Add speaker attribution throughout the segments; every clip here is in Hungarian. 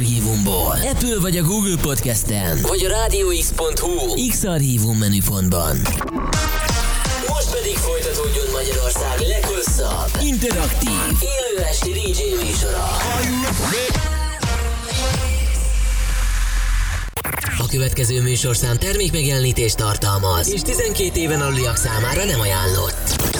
Speaker 1: Archívumból. Apple vagy a Google Podcasten. Vagy a rádióx.hu X-Archívum menüpontban. Most pedig folytatódjon Magyarország leghosszabb, interaktív, élő esti DJ műsora. A következő műsorszám termékmegjelenítést tartalmaz, és 12 éven aluliak számára nem ajánlott.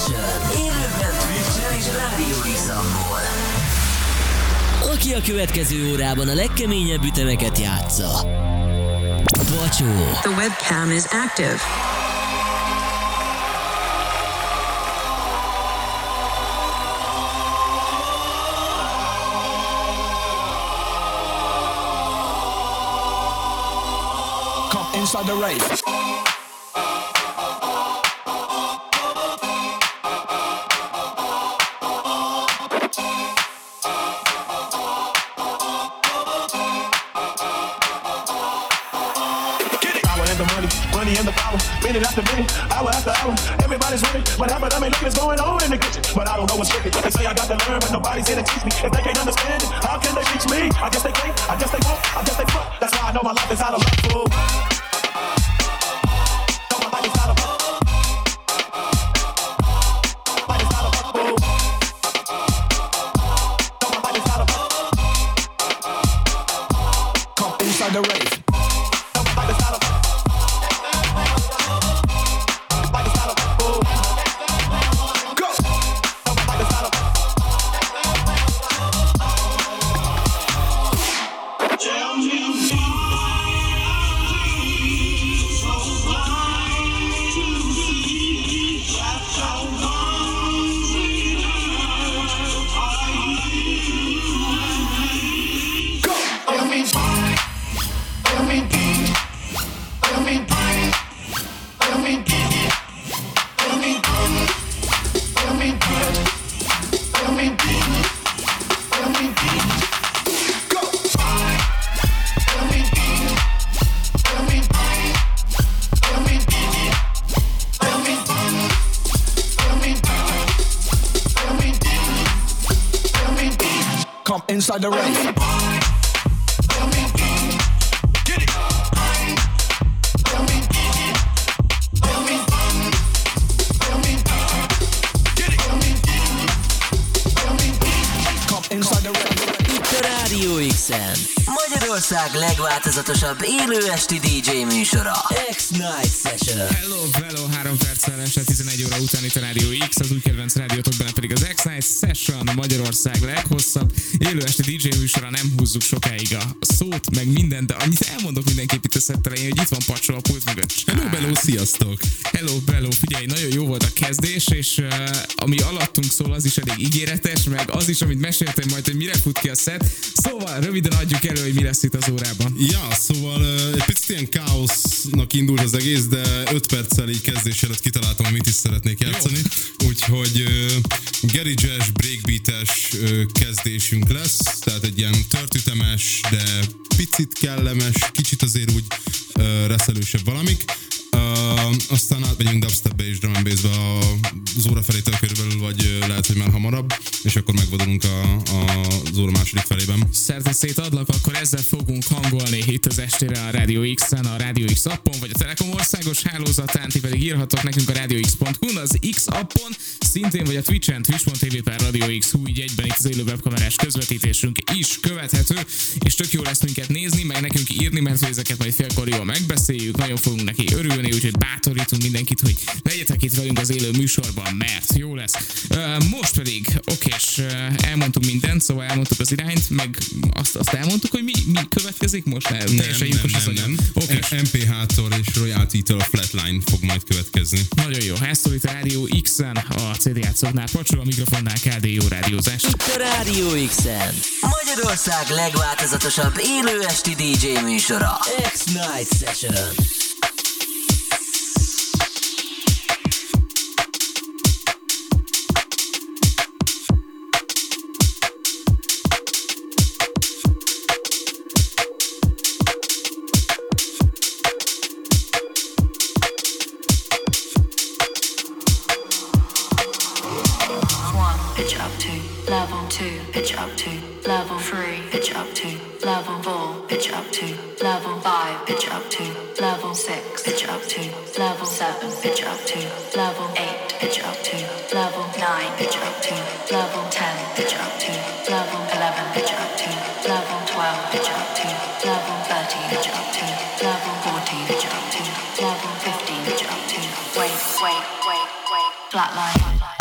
Speaker 1: X-Night Session élőben Twitch-en és Rádió x Aki a következő órában a legkeményebb ütemeket játsza. Bacsó,
Speaker 2: The webcam is active.
Speaker 3: Come inside the rave. After minute, hour after hour. Everybody's. What happened? I mean, look what's going on in the kitchen. But I don't know what's tricky. They say I got to learn, but nobody's here to teach me. If they can't understand it, how can they teach me? I guess they can't. I guess they won't. I guess they fuck. That's why I know my life is out of luck. fool.
Speaker 1: Élő esti DJ műsora. X-Night Session.
Speaker 4: Hello, hello, 3 perccel este 11 óra után itt a Rádió X, az új kedvenc rádiótok benne pedig az X-Night Session, a Magyarország leghosszabb élő este DJ műsora, nem húzzuk sokáig a szót, meg mindent, de annyit elmondok mindenképp itt a szett elején, hogy itt van Pacsó a pult mögött.
Speaker 5: Hello, bello, sziasztok!
Speaker 4: Hello, bello, figyelj, nagyon jó volt a kezdés, és uh, ami alattunk szól, az is elég ígéretes, meg az is, amit meséltem majd, hogy mire fut ki a szett. Szóval röviden adjuk elő, hogy mi lesz itt az órában.
Speaker 5: Ja, szóval egy picit ilyen káosznak indult az egész, de 5 perccel így kezdés előtt kitaláltam, hogy mit is szeretnék játszani. Úgyhogy Gary Jazz breakbeates kezdésünk lesz, tehát egy ilyen törtütemes, de picit kellemes, kicsit azért úgy reszelősebb valamik. Uh, aztán átmegyünk dubstepbe és drum and bassbe a- az óra felétől körülbelül, vagy lehet, hogy már hamarabb, és akkor megvadulunk a, a, az óra második felében.
Speaker 4: Szerte szétadlak, akkor ezzel fogunk hangolni itt az estére a Radio X-en, a Radio X appon, vagy a Telekom országos hálózatán, ti pedig írhatok nekünk a radiox.hu, az X appon, szintén vagy a Twitch-en, twitch.tv per Radio X, hú, így egyben itt az élő webkamerás közvetítésünk is követhető, és tök jó lesz minket nézni, meg nekünk írni, mert ezeket majd félkor jól megbeszéljük, nagyon fogunk neki örülni, úgyhogy bátorítunk mindenkit, hogy legyetek itt velünk az élő műsorban, mert jó lesz. Most pedig, oké, és elmondtuk mindent, szóval elmondtuk az irányt, meg azt, azt elmondtuk, hogy mi, mi következik most? Nem, teljesen lyukos az agyam. Oké,
Speaker 5: MPH-tól és Royalty-től a Flatline fog majd következni.
Speaker 4: nagyon jó. Itt a Rádió X-en, a CD játszóknál, Pacsol a mikrofonnál, KD jó rádiózás.
Speaker 1: Itt a Rádió X-en. Magyarország legváltozatosabb élő esti DJ műsora. X-Night Session.
Speaker 2: Up to level 3, pitch up to level 4, pitch up to level 5, pitch up to level 6, pitch up to level 7, pitch up to level 8, pitch up to level 9, pitch up to level 10, pitch up to level 11, pitch up to level 12, pitch up to level 13, pitch up to level 14, pitch up to level 15, pitch up to wait, wait, wait, wait, flatline.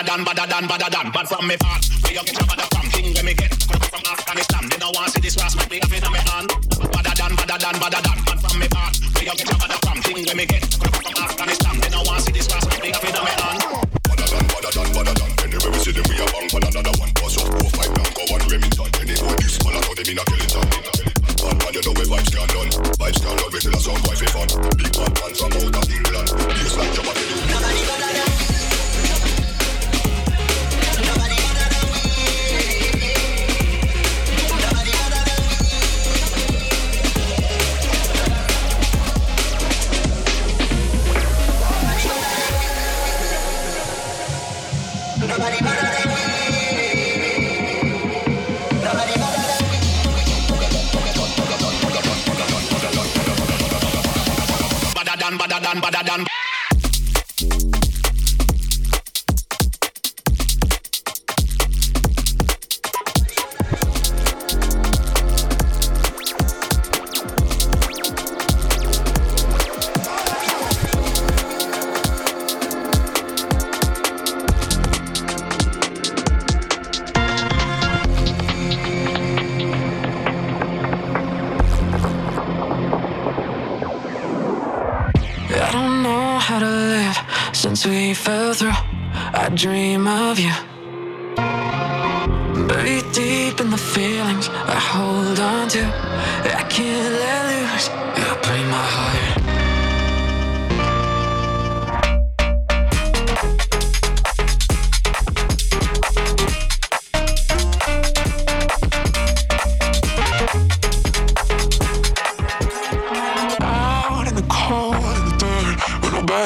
Speaker 6: Badder than, badder than, badder than, bad from me part. Where you get your badder from? Thing when me get, come from Afghanistan. They no want to see this grass, make me have it on me hand. Badder than, badder than, badder than, bad from me part. Where you get your badder from? Thing when me get, come from Afghanistan. They no want see this grass, make me have it on me hand.
Speaker 7: Badder than, badder than, badder than. Anywhere we see them, we a bang for another one. Pass up, four, five, down, go on Remington. Any Anywhere this man, I know them in a Killington. Bad man, you know where vibes can done. Vibes can done, we feel a sound boy feel fun. Big bad man from out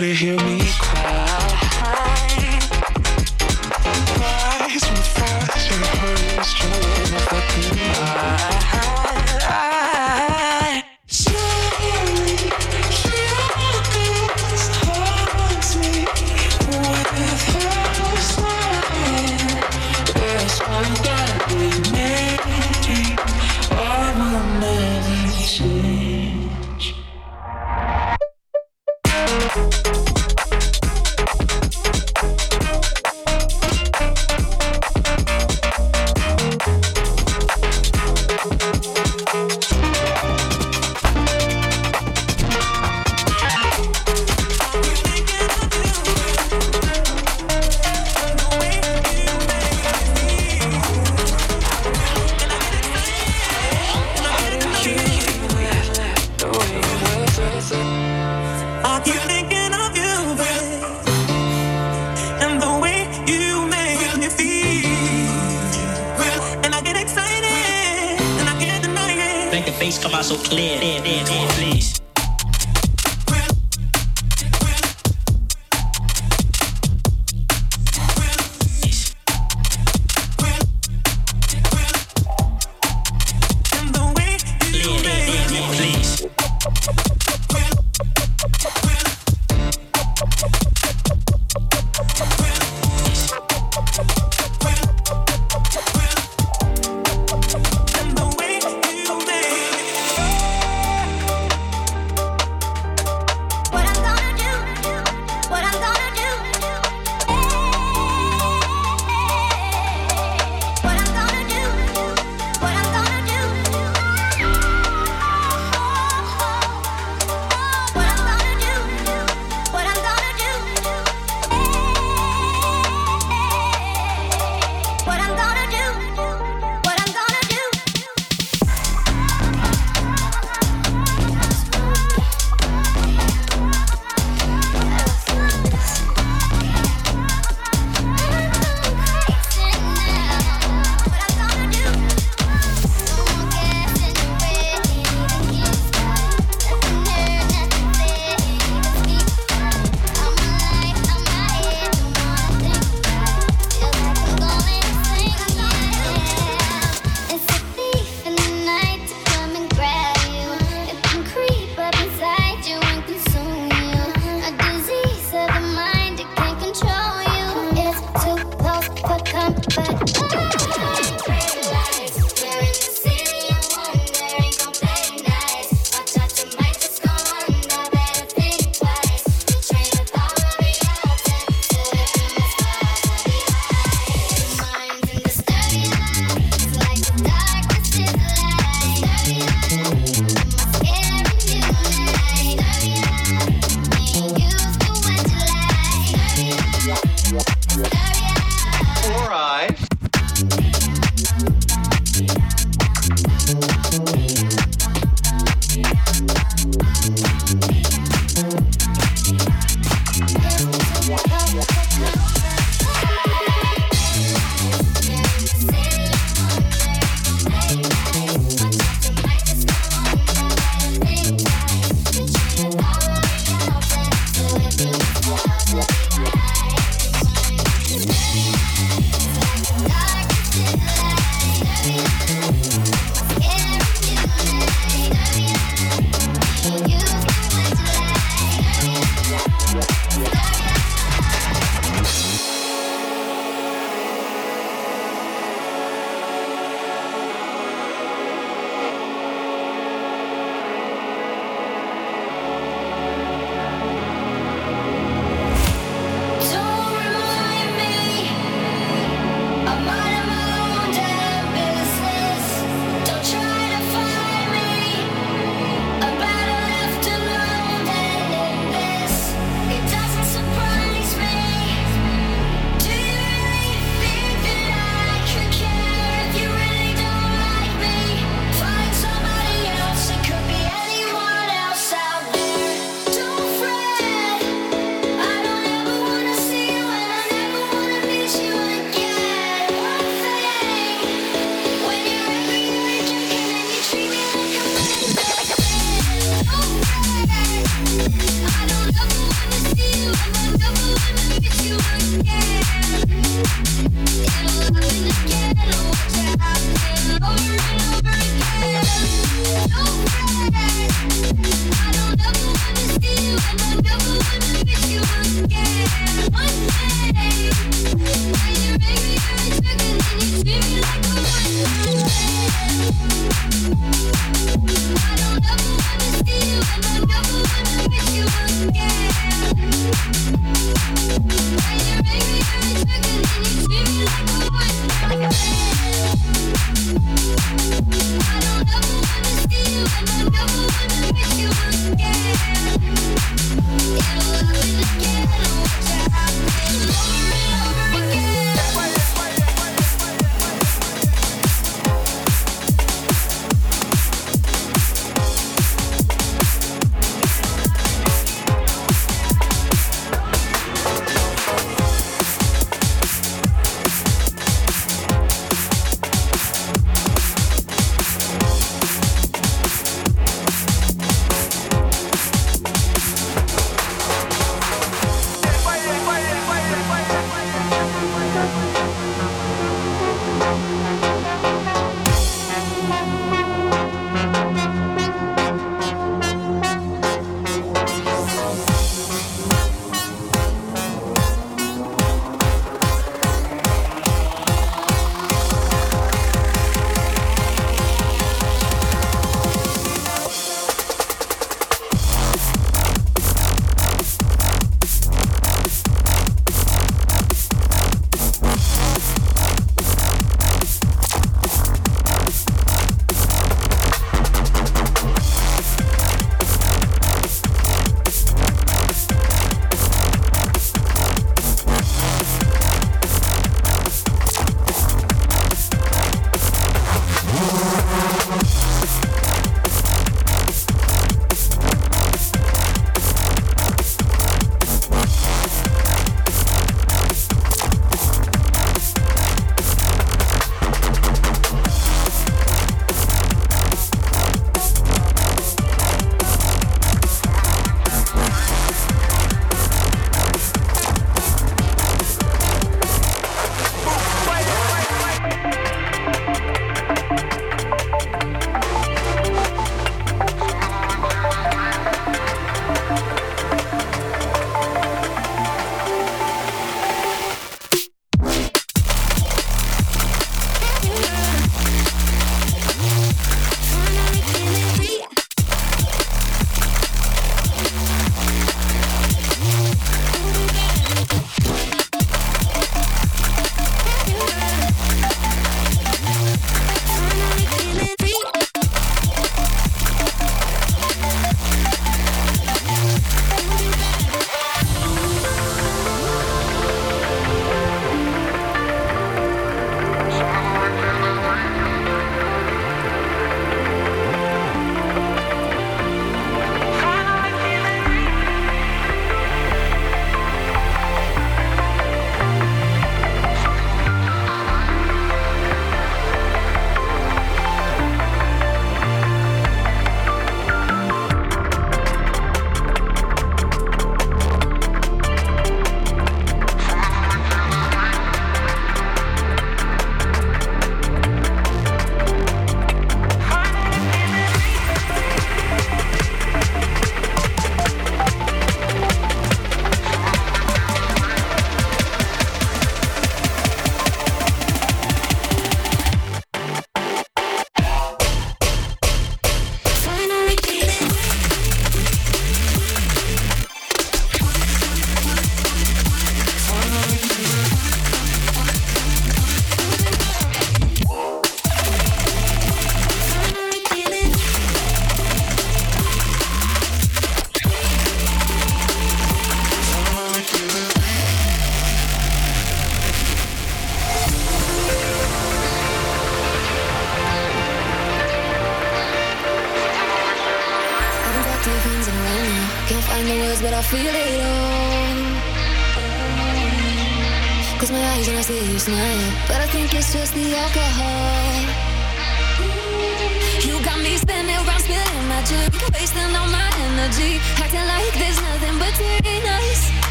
Speaker 8: to hear me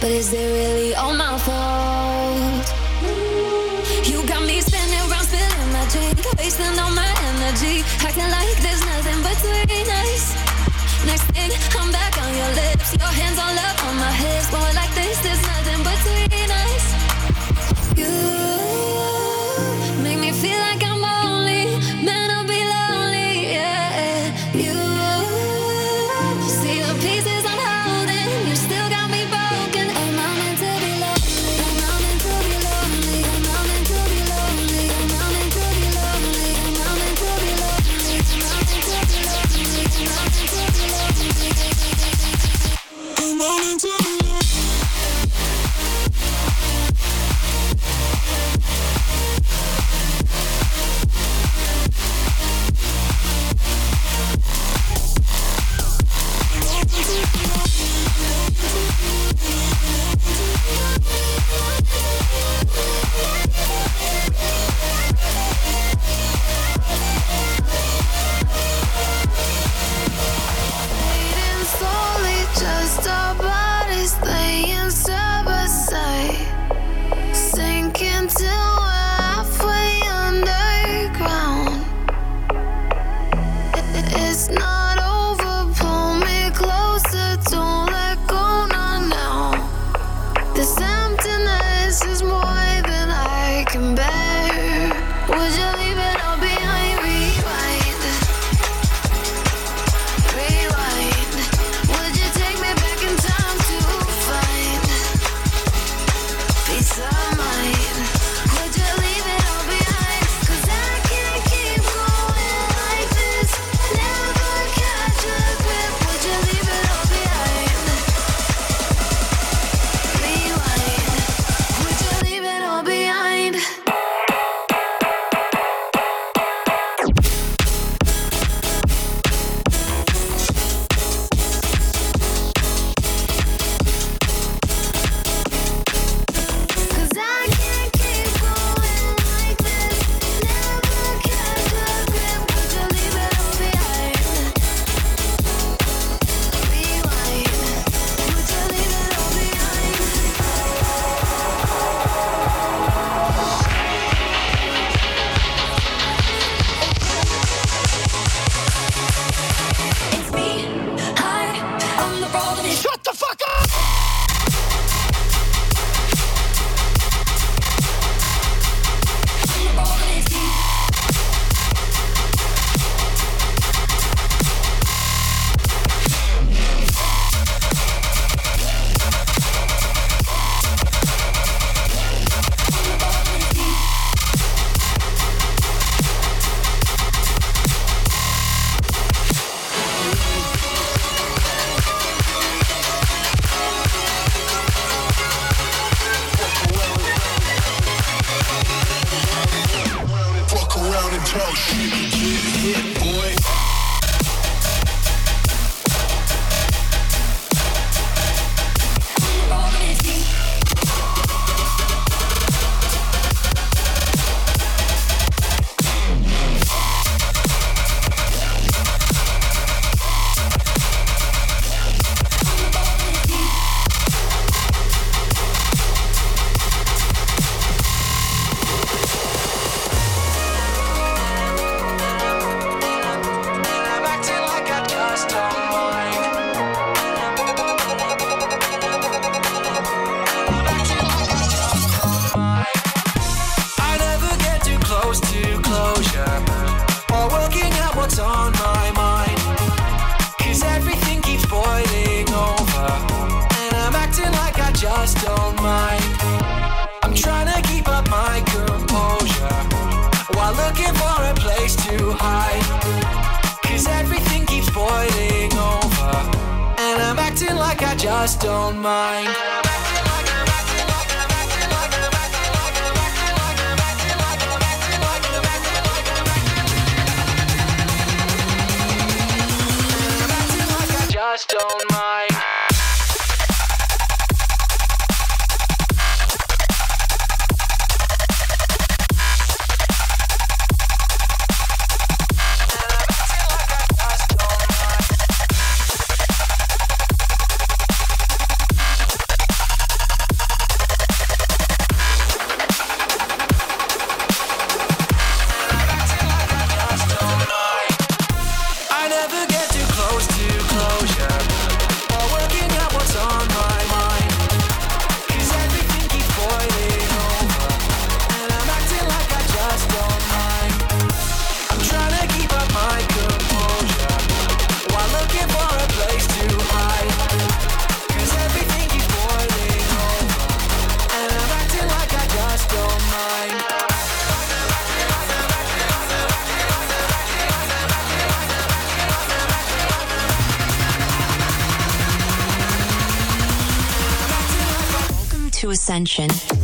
Speaker 9: but is it really all my fault? You got me spinning around, spilling my drink, wasting all my energy, acting like there's nothing between us. Next thing, I'm back on your lips, your hands all up on my hips, boy, like this, there's nothing between us. You.
Speaker 10: Ascension.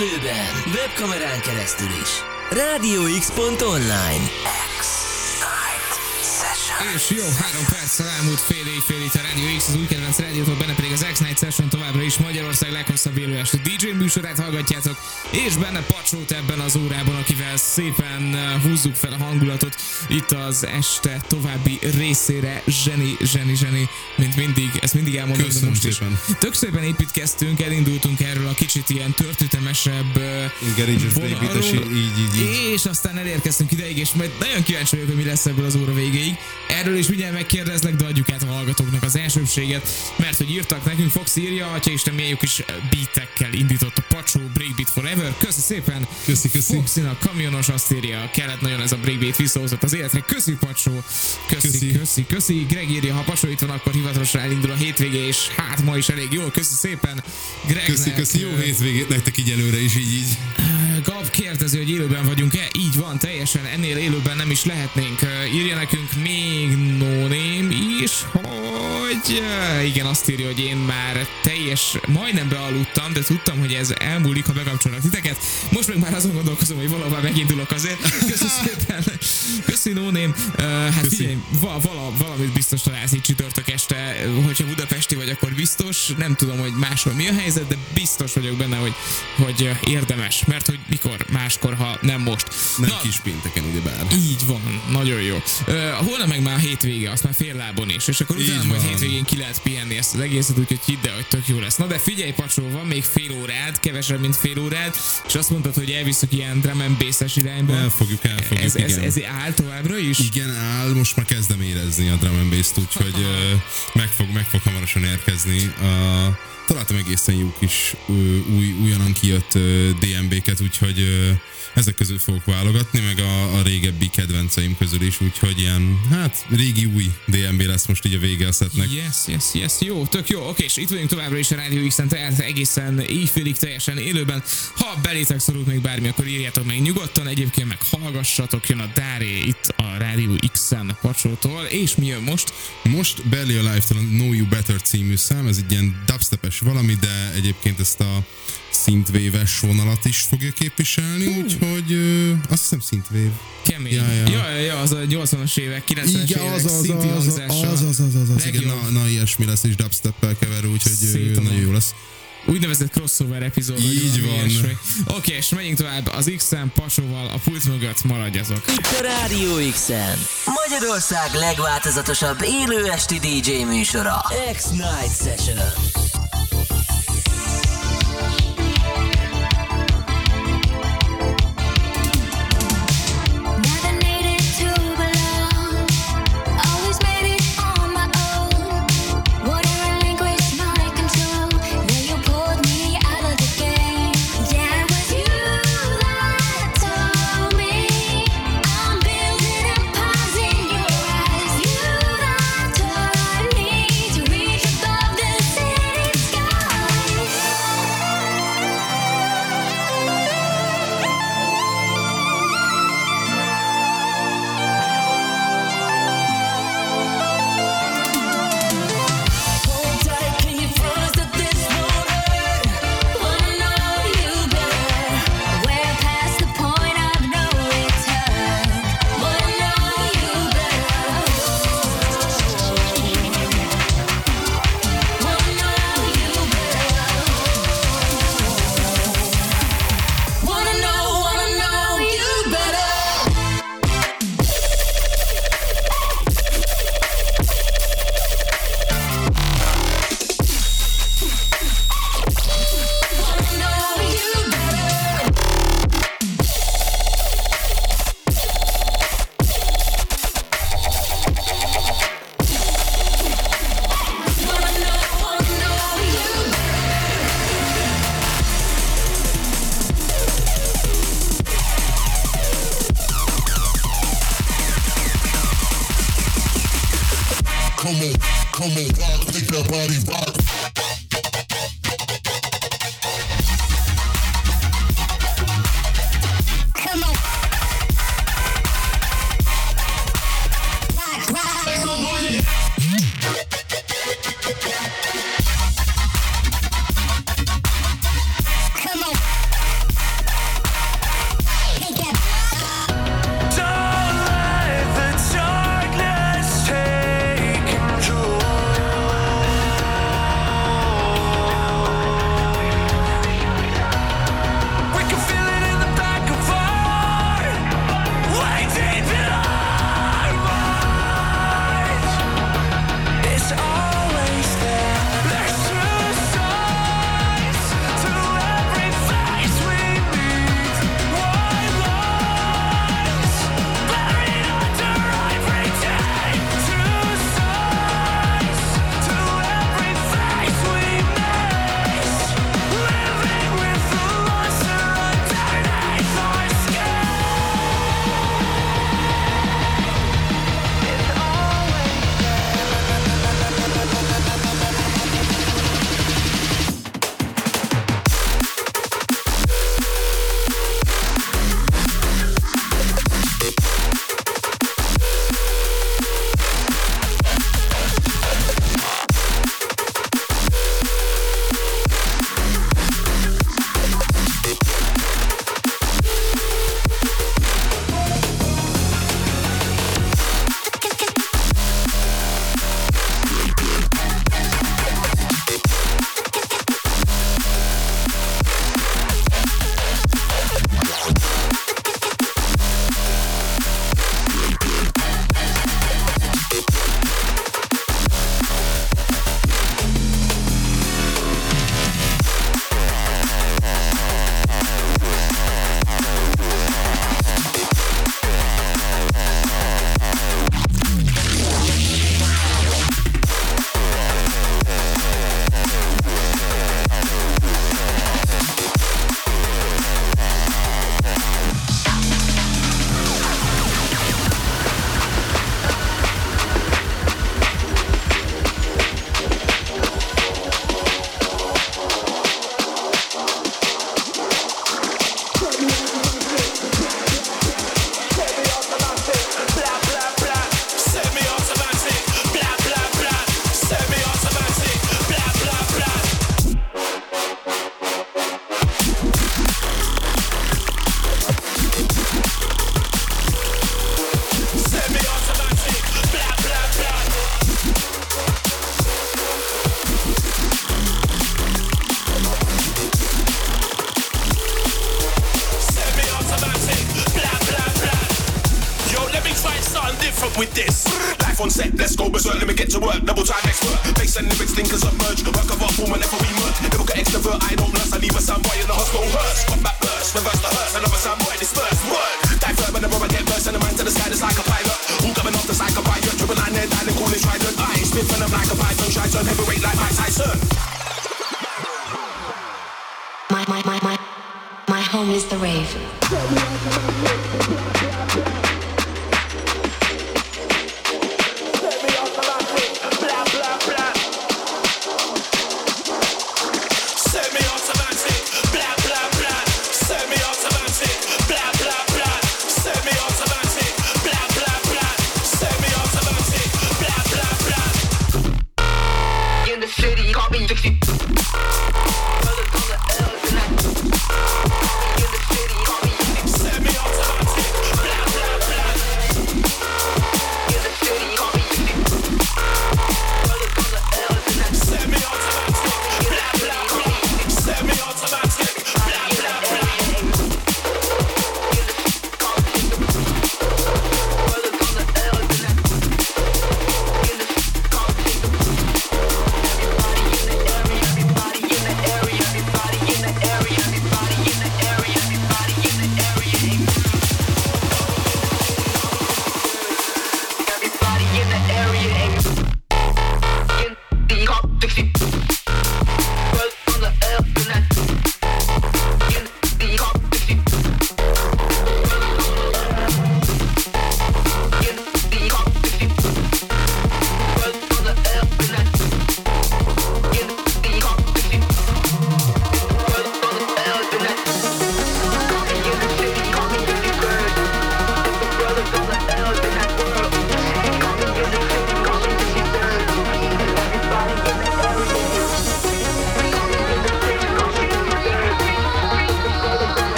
Speaker 1: Élőben, webkamerán keresztül is. RádioX.online.
Speaker 4: És jó, három perccel elmúlt fél éjfél itt a Radio X, az új kedvenc rádiótól, benne pedig az X-Night Session továbbra is Magyarország leghosszabb élő este DJ műsorát hallgatjátok, és benne Pacsót ebben az órában, akivel szépen eh, húzzuk fel a hangulatot itt az este további részére. Zseni, zseni, zseni, mint mindig, ezt mindig elmondom, de most is.
Speaker 5: szépen.
Speaker 4: Tök szépen építkeztünk, elindultunk erről a kicsit ilyen történetemesebb eh,
Speaker 5: Garage
Speaker 4: vonalról,
Speaker 5: így, így, így.
Speaker 4: és aztán elérkeztünk ideig, és majd nagyon kíváncsi vagyok, hogy mi lesz ebből az óra végéig. Erről is mindjárt megkérdezlek, de adjuk át a hallgatóknak az elsőbséget, mert hogy írtak nekünk, Fox írja, atya Isten, miéjük is beatekkel indított a Pacsó Breakbeat Forever. Köszi szépen!
Speaker 5: Köszi, köszi.
Speaker 4: Foxinak kamionos azt írja, kellett nagyon ez a breakbeat visszahozott az életre. Köszi Pacsó! Köszi, köszi,
Speaker 5: Köszi.
Speaker 4: köszi. Greg írja, ha Pacsó itt van, akkor hivatalosan elindul a hétvége, és hát ma is elég jól. Köszi szépen! Gregnek,
Speaker 5: Köszi, köszi, jó hétvégét nektek így előre is, így, így.
Speaker 4: Gab kérdezi, hogy élőben vagyunk-e? Így van, teljesen ennél élőben nem is lehetnénk. Írja nekünk még no name is, hogy ö, igen, azt írja, hogy én már teljes, majdnem bealudtam, de tudtam, hogy ez elmúlik, ha bekapcsolnak titeket. Most meg már azon gondolkozom, hogy valahová megindulok azért. Köszönöm szépen. Köszi no name. Ö, Hát
Speaker 5: Köszi.
Speaker 4: figyelj, vala, vala, valamit biztos találsz így csütörtök este, hogyha budapesti vagy, akkor biztos. Nem tudom, hogy máshol mi a helyzet, de biztos vagyok benne, hogy, hogy érdemes, mert hogy mikor máskor, ha nem most.
Speaker 5: Nem
Speaker 4: Na,
Speaker 5: kis pénteken, ugyebár.
Speaker 4: így van, nagyon jó. Uh, holnap meg már a hétvége, azt már fél lábon is, és akkor utána majd hétvégén ki lehet pihenni ezt az egészet, úgyhogy hidd el, hogy tök jó lesz. Na de figyelj, Pacsó, van még fél órád, kevesebb, mint fél órád, és azt mondtad, hogy elviszük ilyen drum and bass-es irányba.
Speaker 5: Elfogjuk, elfogjuk,
Speaker 4: ez, ez,
Speaker 5: igen.
Speaker 4: ez, áll továbbra is?
Speaker 5: Igen, áll, most már kezdem érezni a drum and bass-t, úgyhogy meg, fog, meg fog hamarosan érkezni. A, találtam egészen jó kis új, újonnan kijött ö, DMB-ket, úgyhogy ö, ezek közül fogok válogatni, meg a, a régebbi kedvenceim közül is, úgyhogy ilyen, hát régi új DMB lesz most így a vége a szetnek.
Speaker 4: Yes, yes, yes, jó, tök jó. Oké, és itt vagyunk továbbra is a Rádió x tehát egészen éjfélig teljesen élőben. Ha belétek szorult még bármi, akkor írjátok meg nyugodtan, egyébként meg hallgassatok, jön a Dáré itt a Rádió X-en Pacsótól, és mi jön most?
Speaker 5: Most Alive-tól a Know You Better című szám, ez egy ilyen dubstepes valami, de egyébként ezt a szintvéves vonalat is fogja képviselni, úgyhogy ö, azt hiszem szintvév.
Speaker 4: Kemény.
Speaker 5: Ja, ja.
Speaker 4: ja, ja, ja az a 80-as évek, 90-es
Speaker 5: Igen,
Speaker 4: évek
Speaker 5: az az,
Speaker 4: szinti
Speaker 5: az, az, az, az, az, az, az, igen, na, na, ilyesmi lesz, és dubsteppel keverő, úgyhogy nagyon jó lesz.
Speaker 4: Úgynevezett crossover epizód.
Speaker 5: Így van.
Speaker 4: Oké, és menjünk tovább. Az X-en Pasóval a pult mögött maradjatok.
Speaker 1: Itt a Rádió x Magyarország legváltozatosabb élő esti DJ műsora. X-Night Session.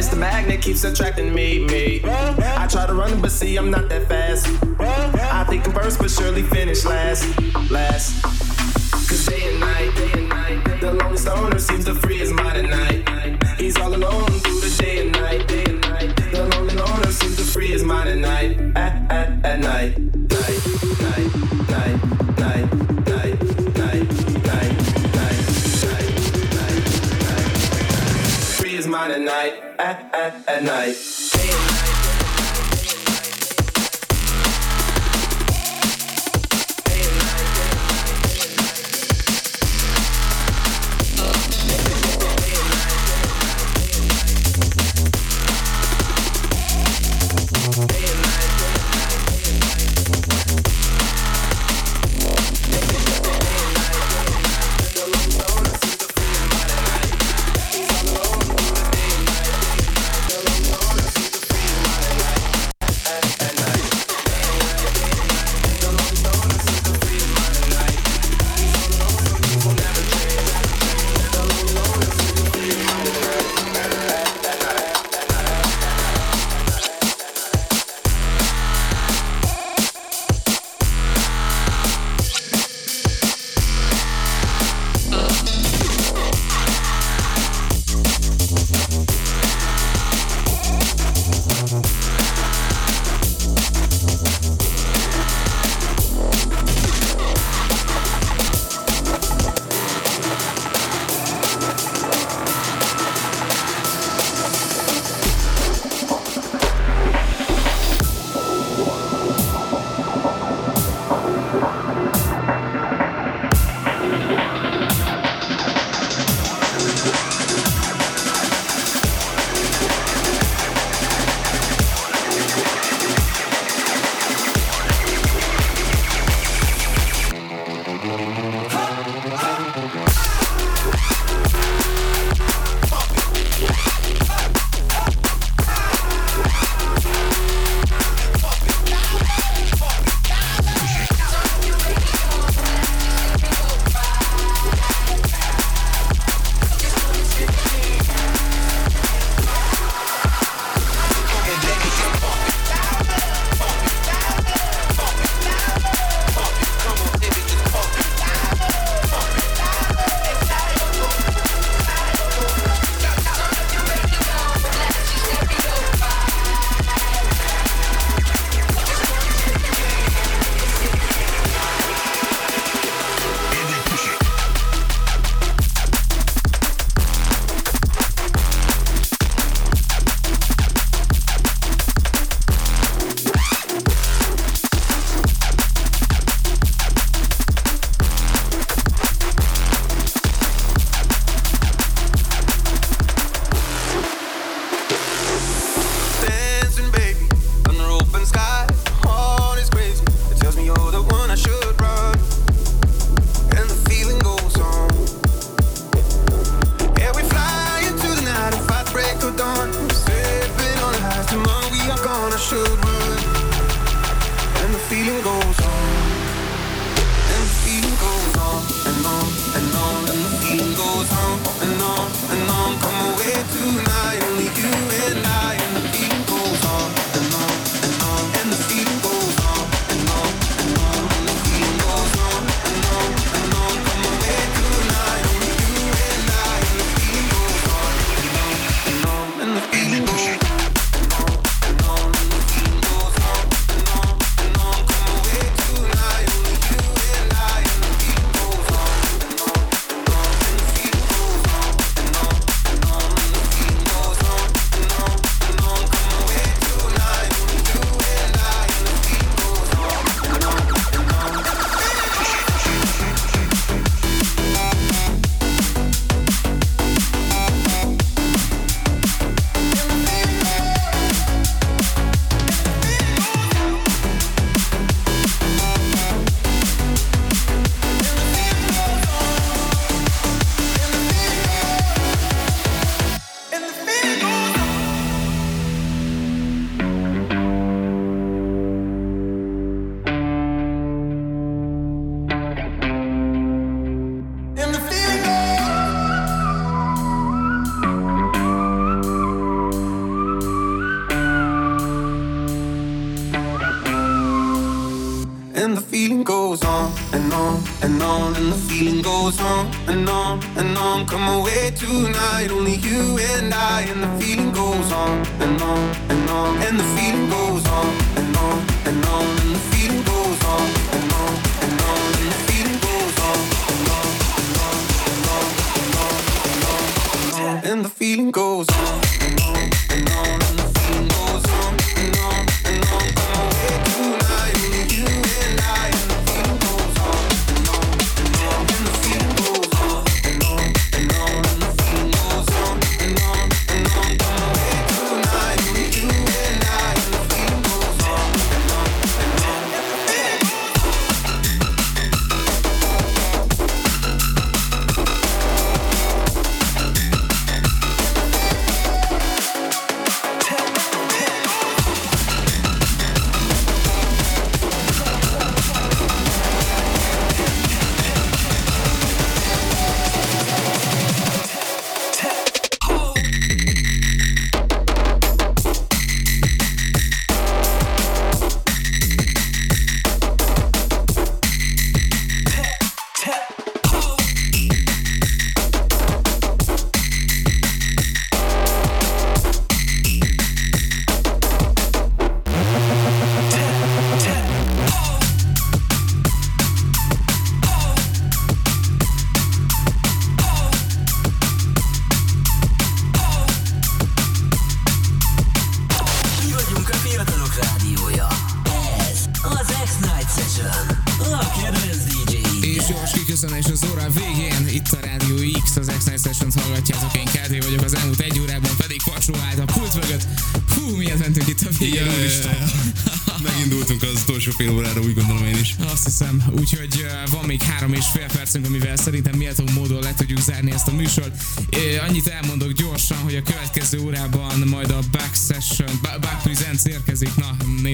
Speaker 11: It's the
Speaker 12: magnet keeps attracting me, me. I try to run, but see, I'm not that fast. I think I'm first, but surely finish last, last. Cause day and night, day and night, the lonely stoner seems to free his mind at night. He's all alone through the day and night, day and night. The lonely loner seems to free his mind at night, at, at, at night. at, at, night.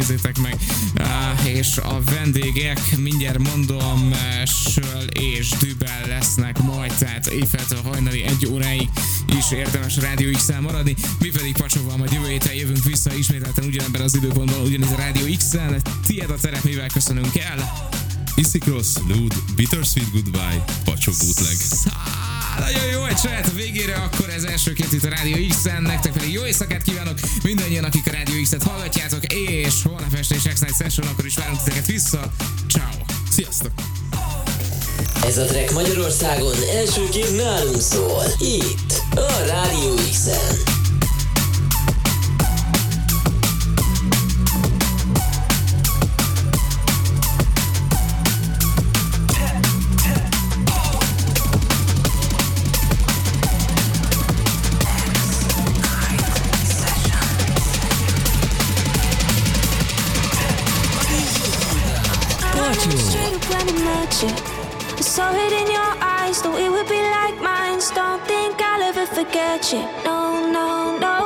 Speaker 4: nézzétek meg. És a vendégek, mindjárt mondom, Söl és Dübel lesznek majd, tehát éjfeltől hajnali egy óráig is érdemes Rádió x maradni. Mi pedig Pacsóval majd jövő héten jövünk vissza, ismételten ugyanebben az időpontban, ugyanis a Rádió X-en. Tied a terep, mivel köszönünk el?
Speaker 5: Iszik rossz, bittersweet goodbye, Pacsó bootleg.
Speaker 4: Szá- nagyon jó egy saját a végére, akkor ez elsőként itt a Rádió X-en, nektek pedig jó éjszakát kívánok mindannyian, akik a Rádió X-et hallgatjátok, és holnap este és X-Night Session, akkor is várunk titeket vissza. Ciao.
Speaker 5: Sziasztok!
Speaker 1: Ez a track Magyarországon elsőként nálunk szól, itt, a Rádió X-en.
Speaker 9: touch it. I saw it in your eyes, though it would be like mine. Don't think I'll ever forget you. No, no, no.